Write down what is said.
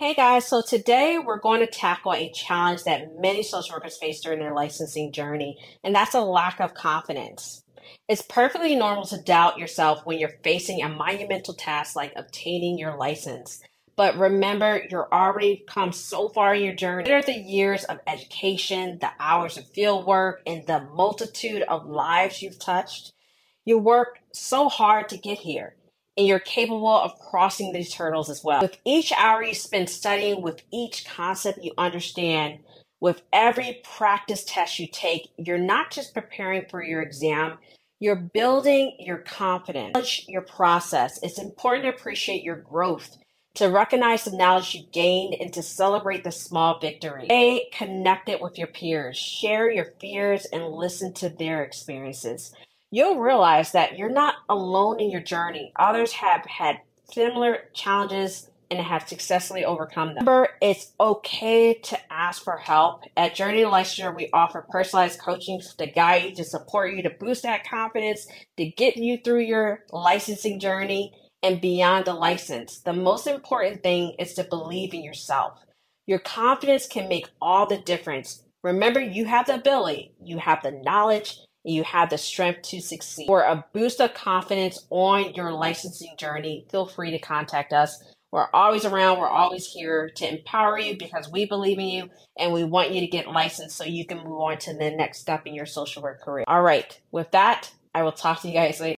Hey guys, so today we're going to tackle a challenge that many social workers face during their licensing journey, and that's a lack of confidence. It's perfectly normal to doubt yourself when you're facing a monumental task like obtaining your license. But remember, you're already come so far in your journey. Consider the years of education, the hours of field work, and the multitude of lives you've touched. You worked so hard to get here and you're capable of crossing these hurdles as well. With each hour you spend studying, with each concept you understand, with every practice test you take, you're not just preparing for your exam, you're building your confidence, your process. It's important to appreciate your growth, to recognize the knowledge you gained, and to celebrate the small victory. Stay connected with your peers, share your fears, and listen to their experiences you'll realize that you're not alone in your journey. Others have had similar challenges and have successfully overcome them. Remember, it's okay to ask for help. At Journey Licensure, we offer personalized coaching to guide you, to support you, to boost that confidence, to get you through your licensing journey and beyond the license. The most important thing is to believe in yourself. Your confidence can make all the difference. Remember, you have the ability, you have the knowledge, you have the strength to succeed. For a boost of confidence on your licensing journey, feel free to contact us. We're always around. We're always here to empower you because we believe in you and we want you to get licensed so you can move on to the next step in your social work career. All right. With that, I will talk to you guys later.